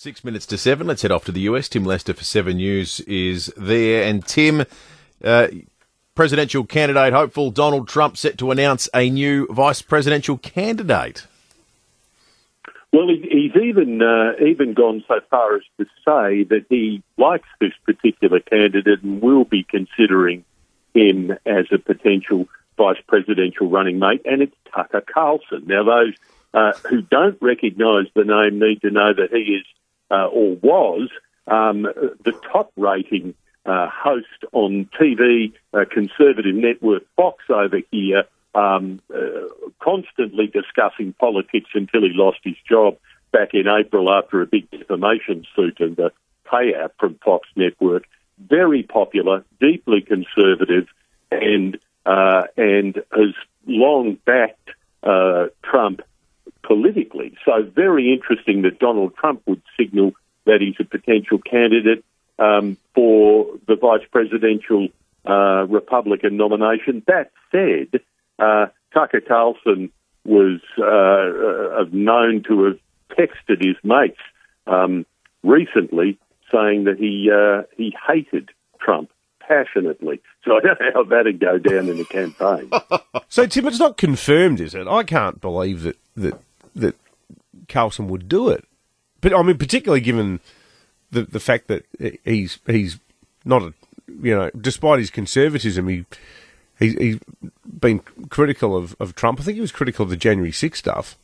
Six minutes to seven. Let's head off to the US. Tim Lester for Seven News is there. And Tim, uh, presidential candidate hopeful Donald Trump set to announce a new vice presidential candidate. Well, he's even uh, even gone so far as to say that he likes this particular candidate and will be considering him as a potential vice presidential running mate, and it's Tucker Carlson. Now, those uh, who don't recognise the name need to know that he is uh, or was um, the top rating uh, host on TV uh, conservative network Fox over here, um, uh, constantly discussing politics until he lost his job back in April after a big defamation suit and a payout from Fox Network. Very popular, deeply conservative, and uh, and has long backed uh, politically. So very interesting that Donald Trump would signal that he's a potential candidate um, for the vice presidential uh, Republican nomination. That said, uh, Tucker Carlson was uh, uh known to have texted his mates um, recently saying that he uh, he hated Trump passionately. So I don't know how that'd go down in the campaign. so Tim, it's not confirmed, is it? I can't believe that that that Carlson would do it. But I mean, particularly given the the fact that he's he's not a you know, despite his conservatism, he he he's been critical of, of Trump. I think he was critical of the January 6 stuff.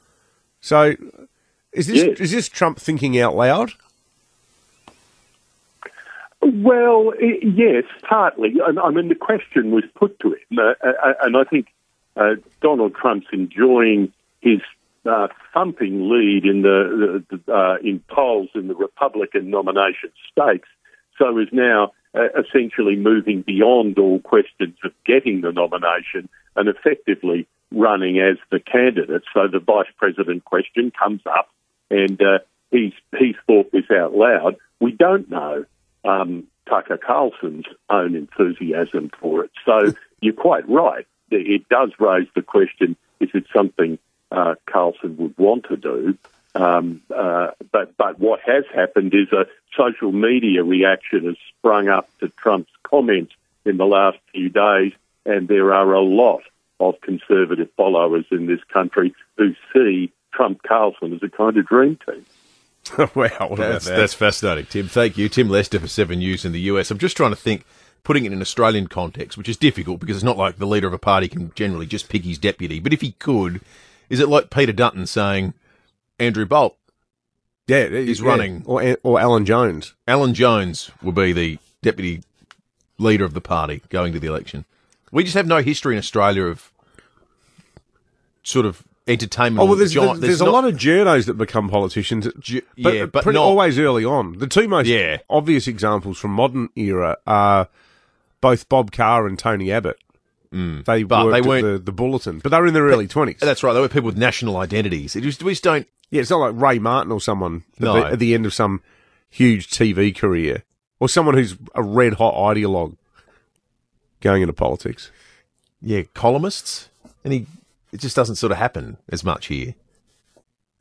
So, is this yes. is this Trump thinking out loud? Well, yes, partly. I mean, the question was put to him, uh, uh, and I think uh, Donald Trump's enjoying his uh, thumping lead in the, uh, in polls in the Republican nomination stakes. So is now uh, essentially moving beyond all questions of getting the nomination and effectively running as the candidate. So the vice president question comes up, and uh, he's he's thought this out loud. We don't know um, Tucker Carlson's own enthusiasm for it. So you're quite right. It does raise the question: Is it something uh, Carlson would want to do. Um, uh, but but what has happened is a social media reaction has sprung up to Trump's comments in the last few days, and there are a lot of conservative followers in this country who see Trump Carlson as a kind of dream team. wow, that's, that? that's fascinating, Tim. Thank you, Tim Lester for Seven News in the US. I'm just trying to think, putting it in Australian context, which is difficult because it's not like the leader of a party can generally just pick his deputy. But if he could, is it like Peter Dutton saying Andrew Bolt? Yeah, he's yeah. running, or or Alan Jones. Alan Jones will be the deputy leader of the party going to the election. We just have no history in Australia of sort of entertainment. Oh well, there's, there's, there's a lot of journos that become politicians. Ju- but, yeah, uh, but pretty, not, always early on. The two most yeah. obvious examples from modern era are both Bob Carr and Tony Abbott. Mm. They but they weren't the, the, bulletin, but they were in their early twenties. That's right. They were people with national identities. It just, we just don't. Yeah, it's not like Ray Martin or someone at, the, at the end of some huge TV career, or someone who's a red hot ideologue going into politics. Yeah, columnists, and he it just doesn't sort of happen as much here.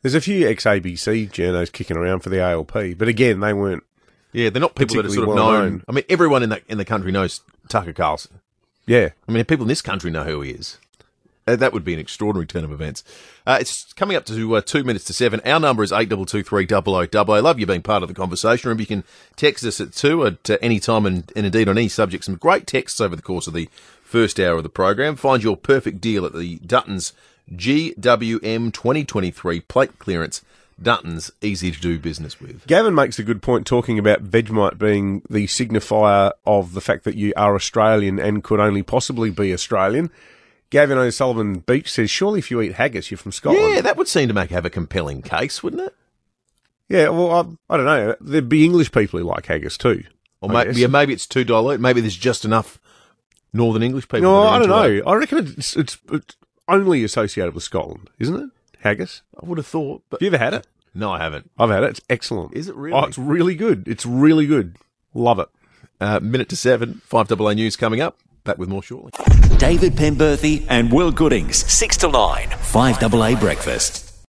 There's a few ex ABC journos kicking around for the ALP, but again, they weren't. Yeah, they're not people that are sort of well known. known. I mean, everyone in the in the country knows Tucker Carlson. Yeah. I mean, people in this country know who he is. Uh, that would be an extraordinary turn of events. Uh, it's coming up to uh, two minutes to seven. Our number is eight double two three double o double. I love you being part of the conversation. Remember, you can text us at two at uh, any time and, and indeed on any subject. Some great texts over the course of the first hour of the program. Find your perfect deal at the Dutton's GWM 2023 plate clearance Dutton's easy to do business with. Gavin makes a good point talking about Vegemite being the signifier of the fact that you are Australian and could only possibly be Australian. Gavin O'Sullivan Beach says, surely if you eat haggis, you're from Scotland. Yeah, that would seem to make have a compelling case, wouldn't it? Yeah, well, I, I don't know. There'd be English people who like haggis too. Or maybe, yeah, maybe it's too dilute. Maybe there's just enough Northern English people. No, I don't know. It. I reckon it's, it's, it's only associated with Scotland, isn't it? Haggis. I would have thought. But have you ever had it? No, I haven't. I've had it. It's excellent. Is it really? Oh, it's really good. It's really good. Love it. Uh, minute to seven. Five double A news coming up. Back with more shortly. David Penberthy and Will Goodings, six to nine. Five double A breakfast.